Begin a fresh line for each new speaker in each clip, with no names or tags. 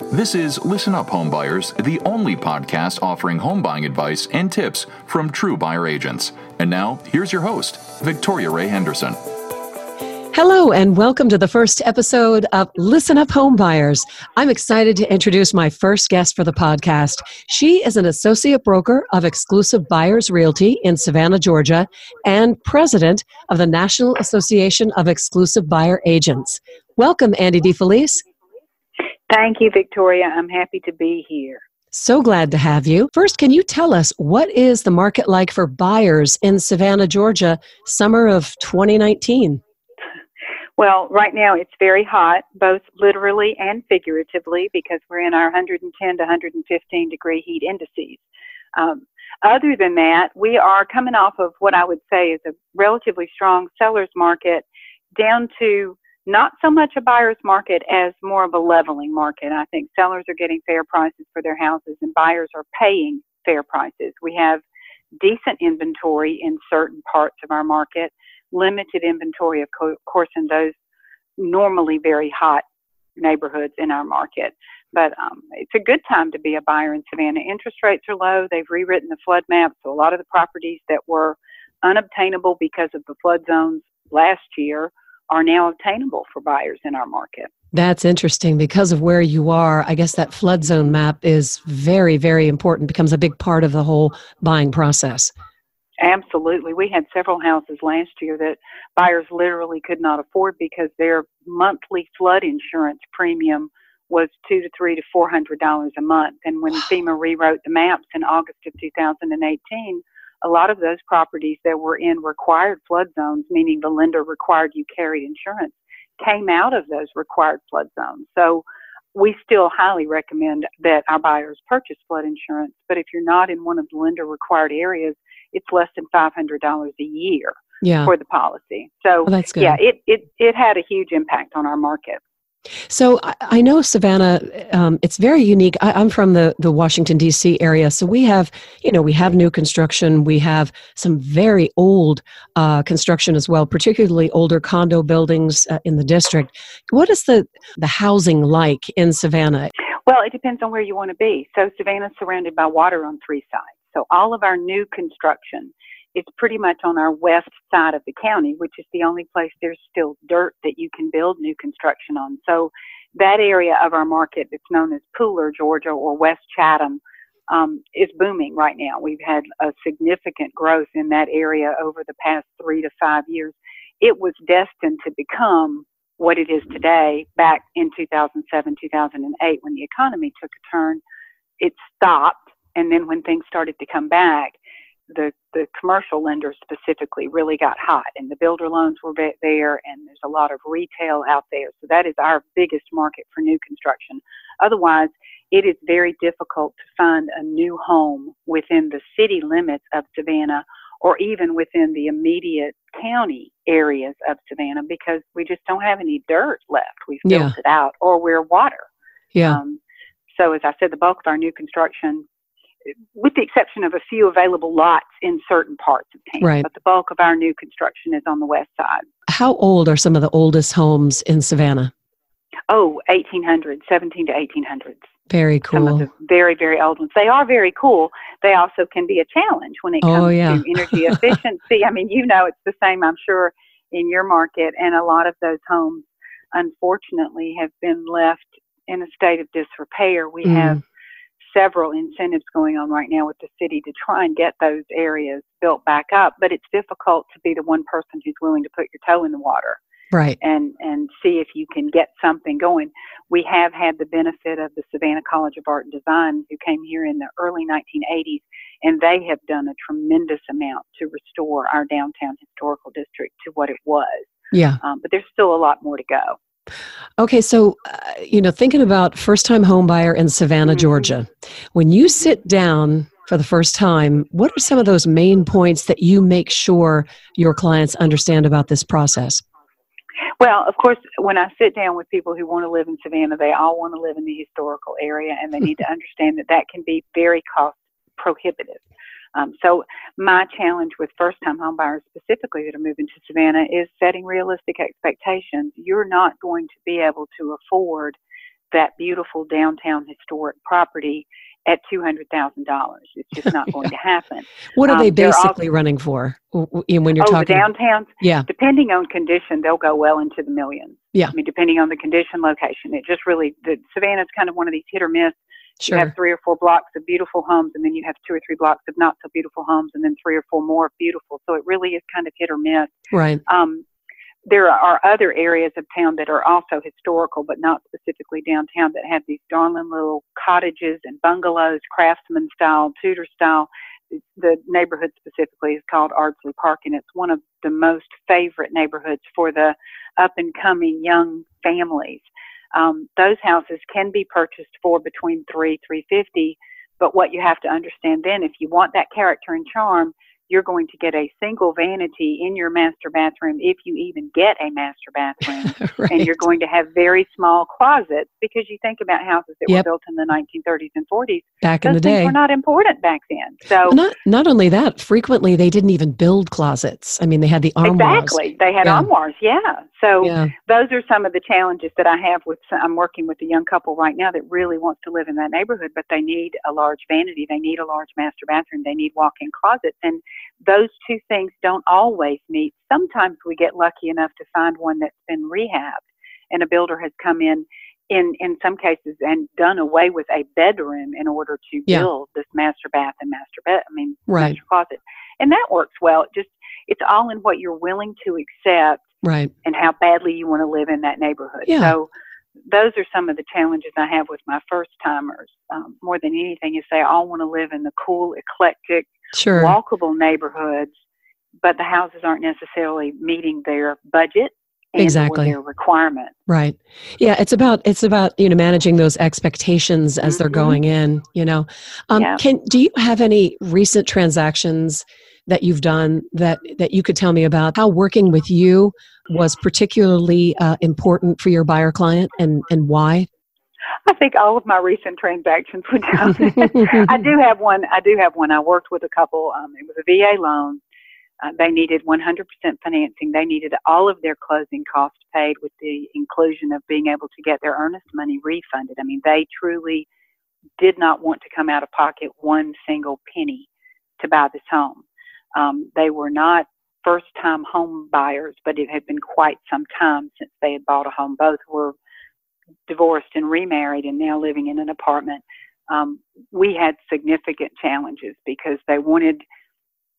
This is Listen Up Homebuyers, the only podcast offering home buying advice and tips from true buyer agents. And now, here's your host, Victoria Ray Henderson.
Hello, and welcome to the first episode of Listen Up Homebuyers. I'm excited to introduce my first guest for the podcast. She is an associate broker of Exclusive Buyers Realty in Savannah, Georgia, and president of the National Association of Exclusive Buyer Agents. Welcome, Andy DeFelice.
Thank you, Victoria. I'm happy to be here.
So glad to have you. First, can you tell us what is the market like for buyers in Savannah, Georgia, summer of 2019?
Well, right now it's very hot, both literally and figuratively, because we're in our 110 to 115 degree heat indices. Um, other than that, we are coming off of what I would say is a relatively strong seller's market down to not so much a buyer's market as more of a leveling market. I think sellers are getting fair prices for their houses and buyers are paying fair prices. We have decent inventory in certain parts of our market limited inventory, of course, in those normally very hot neighborhoods in our market. But um, it's a good time to be a buyer in Savannah. Interest rates are low. They've rewritten the flood map, so a lot of the properties that were unobtainable because of the flood zones last year are now obtainable for buyers in our market.
That's interesting because of where you are. I guess that flood zone map is very, very important, becomes a big part of the whole buying process.
Absolutely. We had several houses last year that buyers literally could not afford because their monthly flood insurance premium was two to three to four hundred dollars a month. And when FEMA rewrote the maps in August of 2018, a lot of those properties that were in required flood zones, meaning the lender required you carried insurance, came out of those required flood zones. So we still highly recommend that our buyers purchase flood insurance. But if you're not in one of the lender required areas, it's less than five hundred dollars a year
yeah.
for the policy. So
that's good.
yeah, it, it it had a huge impact on our market.
So I, I know Savannah. Um, it's very unique. I, am from the the Washington D.C. area, so we have you know we have new construction. We have some very old uh, construction as well, particularly older condo buildings uh, in the district. What is the the housing like in Savannah?
Well, it depends on where you want to be. So Savannah's surrounded by water on three sides. So all of our new construction is pretty much on our west side of the county, which is the only place there's still dirt that you can build new construction on. So that area of our market that's known as Pooler, Georgia, or West Chatham, um, is booming right now. We've had a significant growth in that area over the past three to five years. It was destined to become what it is today back in 2007, 2008 when the economy took a turn. It stopped and then when things started to come back, the the commercial lenders specifically really got hot, and the builder loans were there, and there's a lot of retail out there. So that is our biggest market for new construction. Otherwise, it is very difficult to find a new home within the city limits of Savannah or even within the immediate county areas of Savannah because we just don't have any dirt left. We've built yeah. it out or we're water.
Yeah. Um,
so as I said, the bulk of our new construction with the exception of a few available lots in certain parts of town.
Right.
But the bulk of our new construction is on the west side.
How old are some of the oldest homes in Savannah?
Oh, 1800s, 17 to 1800s.
Very cool.
Some of the very, very old ones. They are very cool. They also can be a challenge when it oh, comes
oh, yeah.
to energy efficiency. I mean, you know, it's the same, I'm sure, in your market. And a lot of those homes, unfortunately, have been left in a state of disrepair. We mm. have several incentives going on right now with the city to try and get those areas built back up. But it's difficult to be the one person who's willing to put your toe in the water.
Right.
And and see if you can get something going. We have had the benefit of the Savannah College of Art and Design who came here in the early 1980s and they have done a tremendous amount to restore our downtown historical district to what it was.
Yeah.
Um, but there's still a lot more to go.
Okay, so uh, you know, thinking about first-time homebuyer in Savannah, mm-hmm. Georgia, when you sit down for the first time, what are some of those main points that you make sure your clients understand about this process?
Well, of course, when I sit down with people who want to live in Savannah, they all want to live in the historical area, and they need to understand that that can be very cost prohibitive. Um, so my challenge with first-time homebuyers specifically that are moving to Savannah is setting realistic expectations. You're not going to be able to afford that beautiful downtown historic property at two hundred thousand dollars. It's just not going to happen.
what are um, they basically also, running for when you're
oh,
talking?
the downtowns.
Yeah.
Depending on condition, they'll go well into the millions.
Yeah.
I mean, depending on the condition, location, it just really the Savannah's kind of one of these hit or miss.
Sure.
You have three or four blocks of beautiful homes, and then you have two or three blocks of not so beautiful homes, and then three or four more beautiful. So it really is kind of hit or miss.
Right.
Um, there are other areas of town that are also historical, but not specifically downtown, that have these darling little cottages and bungalows, craftsman style, Tudor style. The neighborhood specifically is called Ardsley Park, and it's one of the most favorite neighborhoods for the up and coming young families. Um, those houses can be purchased for between three, three fifty. But what you have to understand then, if you want that character and charm, you're going to get a single vanity in your master bathroom if you even get a master bathroom.
right.
And you're going to have very small closets because you think about houses that
yep.
were built in the 1930s and 40s.
Back
in
the day.
were not important back then. So
well, not not only that, frequently they didn't even build closets. I mean, they had the armoires.
Exactly. They had yeah. armoires, yeah. So yeah. those are some of the challenges that I have with I'm working with a young couple right now that really wants to live in that neighborhood, but they need a large vanity, they need a large master bathroom, they need walk-in closets and those two things don't always meet. Sometimes we get lucky enough to find one that's been rehabbed and a builder has come in in in some cases and done away with a bedroom in order to
yeah.
build this master bath and master bed I mean
right.
master closet. And that works well. It just it's all in what you're willing to accept
right
and how badly you want to live in that neighborhood.
Yeah.
So those are some of the challenges I have with my first timers. Um, more than anything, is they all want to live in the cool, eclectic,
sure.
walkable neighborhoods, but the houses aren't necessarily meeting their budget
exactly
their requirement
right yeah it's about it's about you know managing those expectations as mm-hmm. they're going in you know um,
yeah.
can do you have any recent transactions that you've done that that you could tell me about how working with you was particularly uh, important for your buyer client and and why
I think all of my recent transactions done. I do have one. I do have one. I worked with a couple. Um, it was a VA loan. Uh, they needed 100% financing. They needed all of their closing costs paid with the inclusion of being able to get their earnest money refunded. I mean, they truly did not want to come out of pocket one single penny to buy this home. Um, they were not first time home buyers, but it had been quite some time since they had bought a home. Both were divorced and remarried and now living in an apartment, um, we had significant challenges because they wanted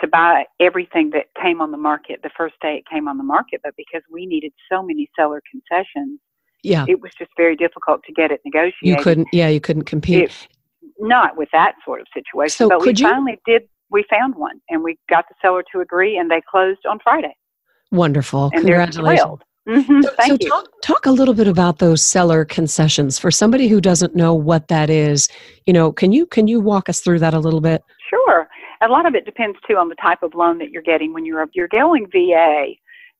to buy everything that came on the market the first day it came on the market, but because we needed so many seller concessions,
yeah,
it was just very difficult to get it negotiated.
You couldn't, yeah, you couldn't compete.
It, not with that sort of situation,
so
but we
you,
finally did. We found one, and we got the seller to agree, and they closed on Friday.
Wonderful!
And
Congratulations.
Mm-hmm.
So, so talk, talk a little bit about those seller concessions for somebody who doesn't know what that is. You know, can you can you walk us through that a little bit?
Sure. A lot of it depends too on the type of loan that you're getting. When you're you're going VA,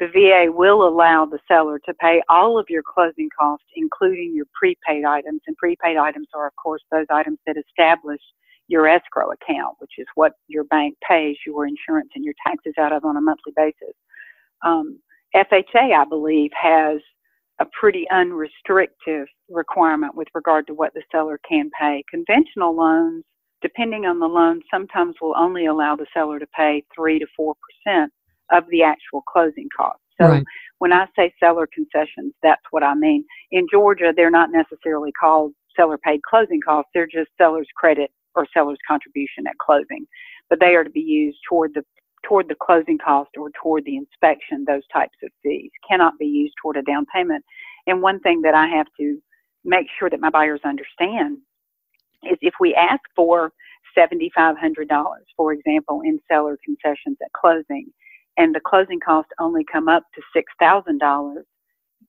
the VA will allow the seller to pay all of your closing costs, including your prepaid items. And prepaid items are, of course, those items that establish your escrow account, which is what your bank pays your insurance and your taxes out of on a monthly basis. Um, FHA, I believe, has a pretty unrestrictive requirement with regard to what the seller can pay. Conventional loans, depending on the loan, sometimes will only allow the seller to pay 3 to 4% of the actual closing costs. So
right.
when I say seller concessions, that's what I mean. In Georgia, they're not necessarily called seller paid closing costs, they're just seller's credit or seller's contribution at closing. But they are to be used toward the toward the closing cost or toward the inspection, those types of fees cannot be used toward a down payment. And one thing that I have to make sure that my buyers understand is if we ask for $7,500, for example, in seller concessions at closing, and the closing costs only come up to $6,000,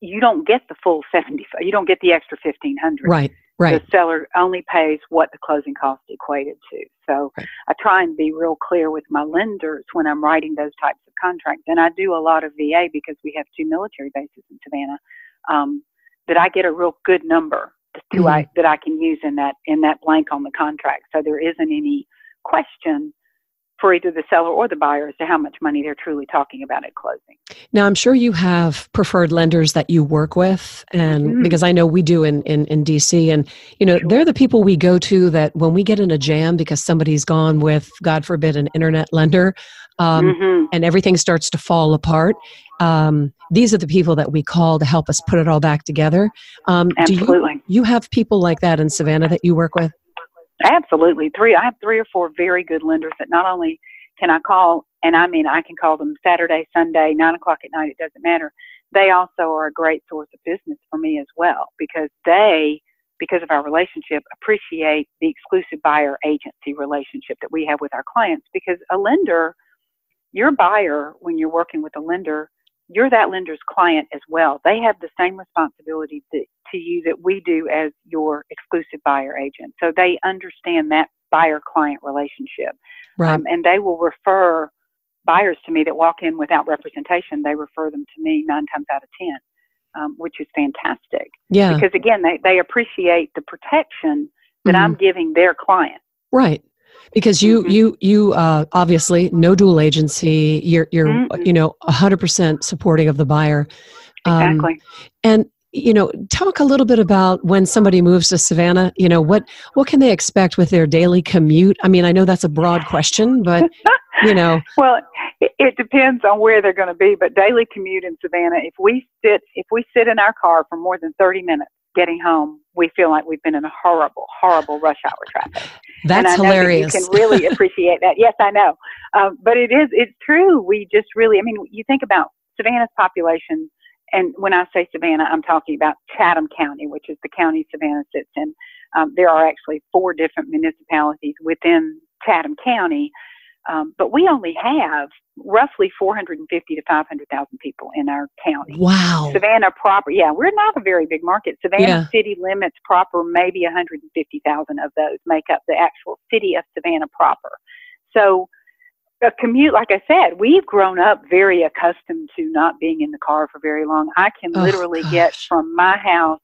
you don't get the full 75 you don't get the extra 1500
right right
the seller only pays what the closing cost equated to so
right.
i try and be real clear with my lenders when i'm writing those types of contracts and i do a lot of va because we have two military bases in savannah um, that i get a real good number to
mm-hmm.
I, that i can use in that in that blank on the contract so there isn't any question for either the seller or the buyer as to how much money they're truly talking about at closing.
Now, I'm sure you have preferred lenders that you work with, and mm-hmm. because I know we do in, in, in DC, and you know, sure. they're the people we go to that when we get in a jam because somebody's gone with, God forbid, an internet lender, um, mm-hmm. and everything starts to fall apart. Um, these are the people that we call to help us put it all back together.
Um, Absolutely.
You, you have people like that in Savannah that you work with?
Absolutely. Three. I have three or four very good lenders that not only can I call, and I mean I can call them Saturday, Sunday, nine o'clock at night. It doesn't matter. They also are a great source of business for me as well because they, because of our relationship, appreciate the exclusive buyer agency relationship that we have with our clients. Because a lender, your buyer, when you're working with a lender, you're that lender's client as well. They have the same responsibility to, to you that we do as your exclusive buyer agent. So they understand that buyer client relationship.
Right. Um,
and they will refer buyers to me that walk in without representation. They refer them to me nine times out of 10, um, which is fantastic.
Yeah.
Because again, they, they appreciate the protection that mm-hmm. I'm giving their client.
Right because you mm-hmm. you you uh, obviously no dual agency. You're you're mm-hmm. you know 100% supporting of the buyer.
Um, exactly.
and you know talk a little bit about when somebody moves to savannah. You know what what can they expect with their daily commute? I mean i know that's a broad question but you know.
Well it, it depends on where they're going to be but daily commute in savannah if we sit if we sit in our car for more than 30 minutes getting home, we feel like we've been in a horrible, horrible rush hour traffic.
That's
and
I hilarious.
That you can really appreciate that. Yes, I know. Um, but it is, it's true. We just really, I mean, you think about Savannah's population, and when I say Savannah, I'm talking about Chatham County, which is the county Savannah sits in. Um, there are actually four different municipalities within Chatham County. Um, but we only have roughly 450 to 500,000 people in our county.
Wow.
Savannah proper, yeah, we're not a very big market. Savannah yeah. city limits proper, maybe 150,000 of those make up the actual city of Savannah proper. So a commute, like I said, we've grown up very accustomed to not being in the car for very long. I can oh, literally gosh. get from my house,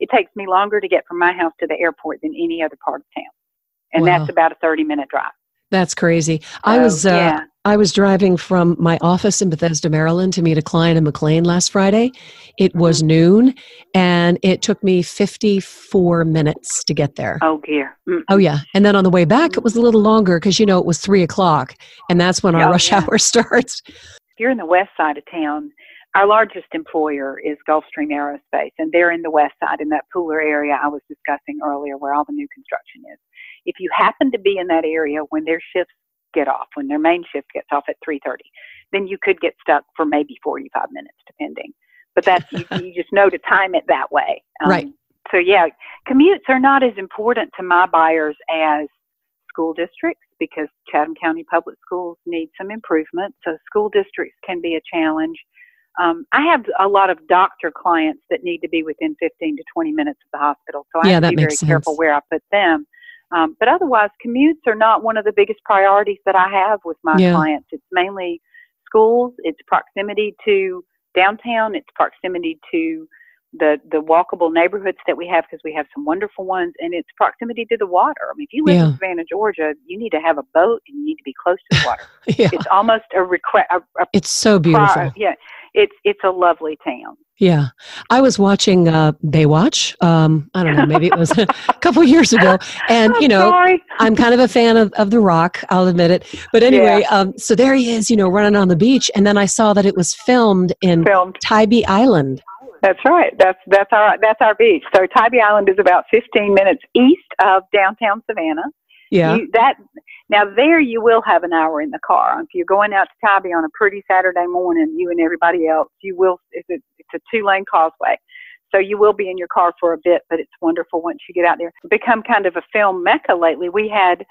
it takes me longer to get from my house to the airport than any other part of town. And wow. that's about a 30 minute drive.
That's crazy. I was uh, yeah. I was driving from my office in Bethesda, Maryland, to meet a client in McLean last Friday. It mm-hmm. was noon, and it took me 54 minutes to get there.
Oh dear.
Mm-hmm. Oh yeah, and then on the way back, it was a little longer because you know it was three o'clock, and that's when our oh, rush yeah. hour starts.
If you're in the west side of town, our largest employer is Gulfstream Aerospace, and they're in the west side in that Pooler area I was discussing earlier, where all the new construction is. If you happen to be in that area when their shifts get off, when their main shift gets off at 3:30, then you could get stuck for maybe 45 minutes, depending. But that's you, you just know to time it that way.
Um, right.
So yeah, commutes are not as important to my buyers as school districts because Chatham County Public Schools need some improvement. So school districts can be a challenge. Um, I have a lot of doctor clients that need to be within 15 to 20 minutes of the hospital, so I
yeah,
have
to
be very
sense.
careful where I put them. Um, but otherwise, commutes are not one of the biggest priorities that I have with my
yeah.
clients. It's mainly schools, it's proximity to downtown, it's proximity to the the walkable neighborhoods that we have because we have some wonderful ones, and it's proximity to the water. I mean, if you live
yeah.
in Savannah, Georgia, you need to have a boat and you need to be close to the water.
yeah.
It's almost a request.
It's so beautiful.
Yeah, it's it's a lovely town.
Yeah, I was watching uh, Baywatch. Um, I don't know, maybe it was a couple years ago, and you know,
sorry.
I'm kind of a fan of, of The Rock. I'll admit it. But anyway,
yeah.
um, so there he is, you know, running on the beach, and then I saw that it was filmed in
filmed.
Tybee Island.
That's right. That's that's our that's our beach. So Tybee Island is about 15 minutes east of downtown Savannah.
Yeah.
You, that now there you will have an hour in the car. If you're going out to Tybee on a pretty Saturday morning, you and everybody else, you will. It's a, it's a two lane causeway. So you will be in your car for a bit, but it's wonderful once you get out there. Become kind of a film mecca lately. We had,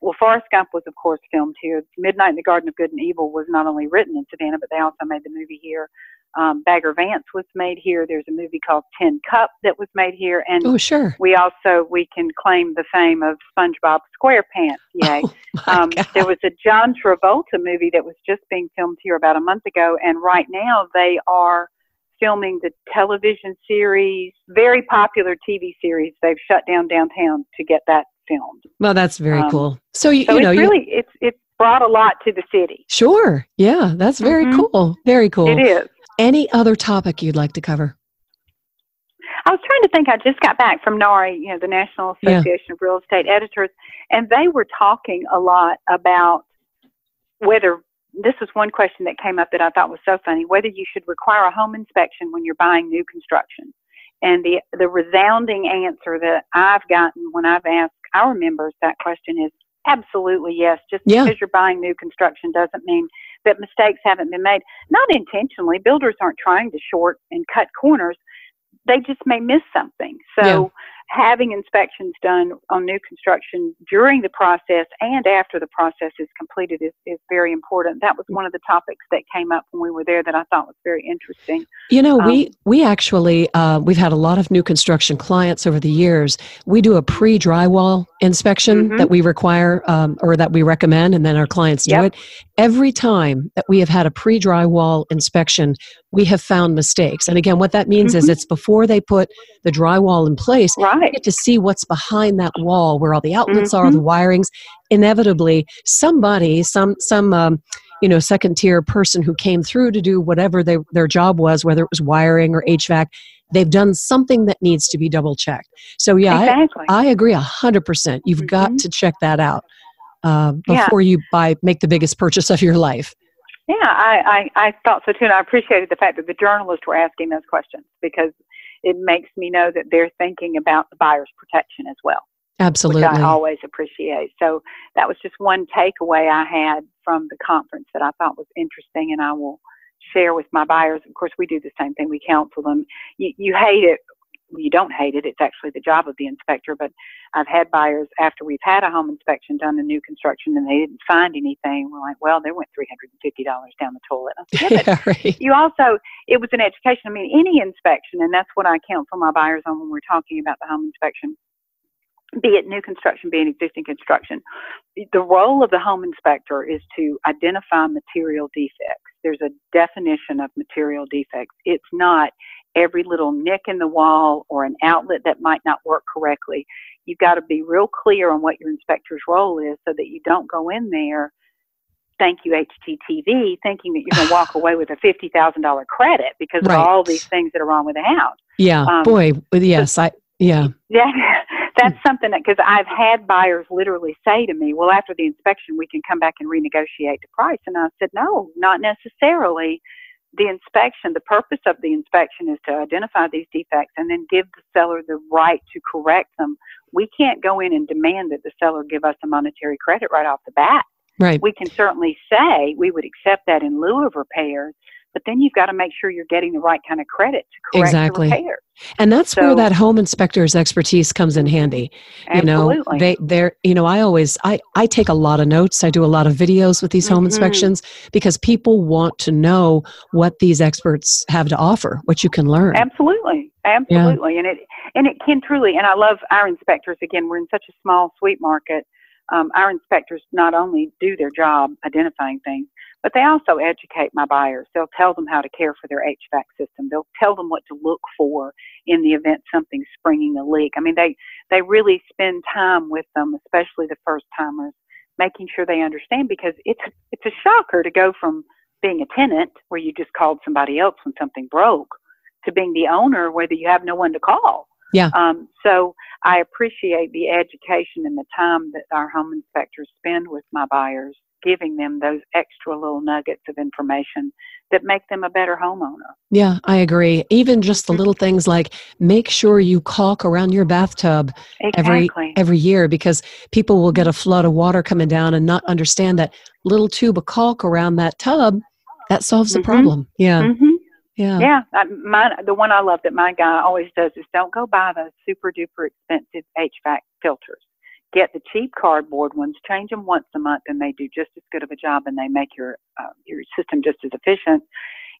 well, Forrest Gump was of course filmed here. Midnight in the Garden of Good and Evil was not only written in Savannah, but they also made the movie here. Um, Bagger Vance was made here. There's a movie called Tin Cup that was made here, and
oh, sure.
We also we can claim the fame of SpongeBob SquarePants. Yay!
Oh, um,
there was a John Travolta movie that was just being filmed here about a month ago, and right now they are filming the television series, very popular TV series. They've shut down downtown to get that filmed.
Well, that's very
um,
cool. So you,
so
you know,
it's really
you,
it's it's brought a lot to the city.
Sure. Yeah, that's very
Mhm.
cool. Very cool.
It is.
Any other topic you'd like to cover?
I was trying to think. I just got back from NAREE, you know, the National
Yeah.
Association of Real Estate Editors, and they were talking a lot about whether this was one question that came up that I thought was so funny: whether you should require a home inspection when you're buying new construction. And the the resounding answer that I've gotten when I've asked our members that question is absolutely yes. Just
Yeah.
because you're buying new construction doesn't mean that mistakes haven't been made. Not intentionally. Builders aren't trying to short and cut corners. They just may miss something. So having inspections done on new construction during the process and after the process is completed is, is very important. That was one of the topics that came up when we were there that I thought was very interesting.
You know, we
Um,
we actually uh, we've had a lot of new construction clients over the years. We do a pre drywall inspection
Mhm.
that we require um, or that we recommend, and then our clients do
Yep.
it. Every time that we have had a pre drywall inspection, we have found mistakes. And again, what that means is
Mhm.
it's before they put the drywall in place. You
Right.
get to see what's behind that wall, where all the outlets are,
Mhm.
the wirings. Inevitably, somebody, some some um, you know second tier person who came through to do whatever they, their job was, whether it was wiring or HVAC, they've done something that needs to be double checked. So yeah, I,
exactly.
I agree a hundred percent. You've got
Mhm.
to check that out uh,
Yeah.
before you buy make the biggest purchase of your life.
Yeah, I, I, I thought so too, and I appreciated the fact that the journalists were asking those questions because it makes me know that they're thinking about the buyer's protection as well,
Absolutely.
I always appreciate. So that was just one takeaway I had from the conference that I thought was interesting, and I will share with my buyers. Of course, we do the same thing; we counsel them. You, you hate it. You don't hate it. It's actually the job of the inspector. But I've had buyers after we've had a home inspection done in new construction and they didn't find anything. We're like, well, they went three hundred and fifty dollars down the toilet. Said, yeah,
yeah, right.
you also it was an education. I mean, any inspection, and that's what I counsel my buyers on when we're talking about the home inspection. Be it new construction, be it existing construction, the role of the home inspector is to identify material defects. There's a definition of material defects. It's not every little nick in the wall or an outlet that might not work correctly. You've got to be real clear on what your inspector's role is so that you don't go in there thank you HGTV, thinking that you're going to walk away with a fifty thousand dollar credit because
Right.
of all these things that are wrong with the house.
Yeah,
Um,
boy, yes, I yeah.
Yeah, that's something that because I've had buyers literally say to me, "Well, after the inspection, we can come back and renegotiate the price." And I said, "No, not necessarily. The inspection, the purpose of the inspection is to identify these defects and then give the seller the right to correct them. We can't go in and demand that the seller give us a monetary credit right off the bat."
Right.
we can certainly say we would accept that in lieu of repairs, but then you've got to make sure you're getting the right kind of credit to correct
Exactly.
the repairs.
And that's where that home inspector's expertise comes in handy. You know, they they're you know, I always I I take a lot of notes. I do a lot of videos with these home
Mhm.
inspections because people want to know what these experts have to offer, what you can learn.
Absolutely, absolutely, and it and it can truly. And I love our inspectors. Again, we're in such a small, sweet market. Um, our inspectors not only do their job identifying things, but they also educate my buyers. They'll tell them how to care for their HVAC system. They'll tell them what to look for in the event something's springing a leak. I mean, they they really spend time with them, especially the first timers, making sure they understand because it's it's a shocker to go from being a tenant where you just called somebody else when something broke to being the owner where you have no one to call.
Yeah.
Um, so I appreciate the education and the time that our home inspectors spend with my buyers, giving them those extra little nuggets of information that make them a better homeowner.
Yeah, I agree. Even just the little things like make sure you caulk around your bathtub every
Exactly.
every year because people will get a flood of water coming down and not understand that little tube of caulk around that tub that solves the
Mhm.
problem. Yeah.
hmm
Yeah.
Yeah, I, mine, the one I love that my guy always does is don't go buy those super duper expensive HVAC filters. Get the cheap cardboard ones, change them once a month, and they do just as good of a job, and they make your uh, your system just as efficient.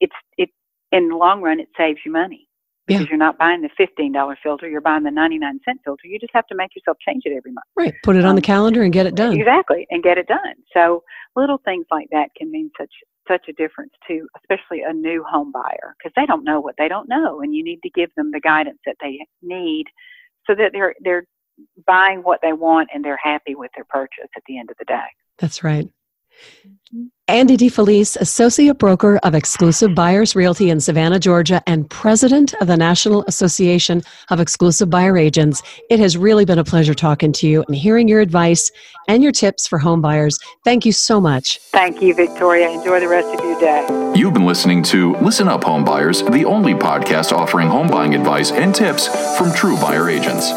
It's it in the long run, it saves you money
Yeah.
because you're not buying the fifteen dollar filter, you're buying the ninety nine cent filter. You just have to make yourself change it every month.
Right. Put it on the
Um,
calendar and get it done.
Exactly, and get it done. So little things like that can mean such such a difference to especially a new home buyer because they don't know what they don't know, and you need to give them the guidance that they need so that they're they're buying what they want and they're happy with their purchase at the end of the day.
That's right. Andy DeFelice, Associate Broker of Exclusive Buyers Realty in Savannah, Georgia, and President of the National Association of Exclusive Buyer Agents. It has really been a pleasure talking to you and hearing your advice and your tips for home buyers. Thank you so much.
Thank you, Victoria. Enjoy the rest of your day.
You've been listening to Listen Up Home Buyers, the only podcast offering home buying advice and tips from true buyer agents.